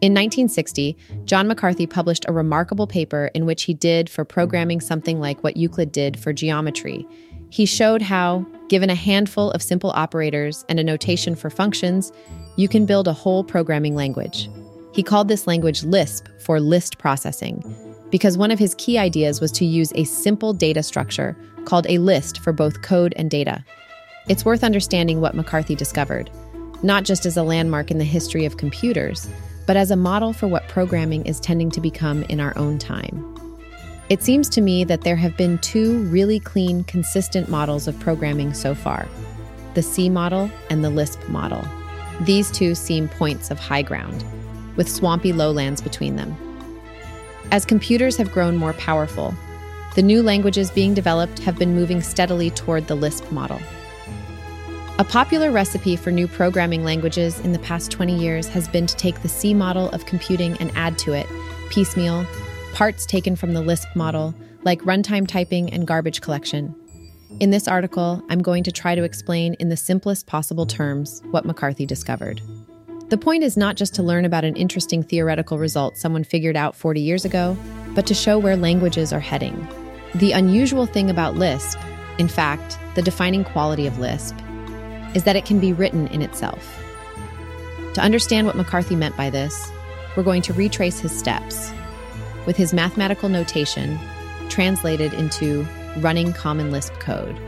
In 1960, John McCarthy published a remarkable paper in which he did for programming something like what Euclid did for geometry. He showed how, given a handful of simple operators and a notation for functions, you can build a whole programming language. He called this language Lisp for list processing, because one of his key ideas was to use a simple data structure called a list for both code and data. It's worth understanding what McCarthy discovered, not just as a landmark in the history of computers, but as a model for what programming is tending to become in our own time. It seems to me that there have been two really clean, consistent models of programming so far the C model and the Lisp model. These two seem points of high ground, with swampy lowlands between them. As computers have grown more powerful, the new languages being developed have been moving steadily toward the Lisp model. A popular recipe for new programming languages in the past 20 years has been to take the C model of computing and add to it, piecemeal, parts taken from the Lisp model, like runtime typing and garbage collection. In this article, I'm going to try to explain in the simplest possible terms what McCarthy discovered. The point is not just to learn about an interesting theoretical result someone figured out 40 years ago, but to show where languages are heading. The unusual thing about Lisp, in fact, the defining quality of Lisp, is that it can be written in itself. To understand what McCarthy meant by this, we're going to retrace his steps with his mathematical notation translated into running Common Lisp code.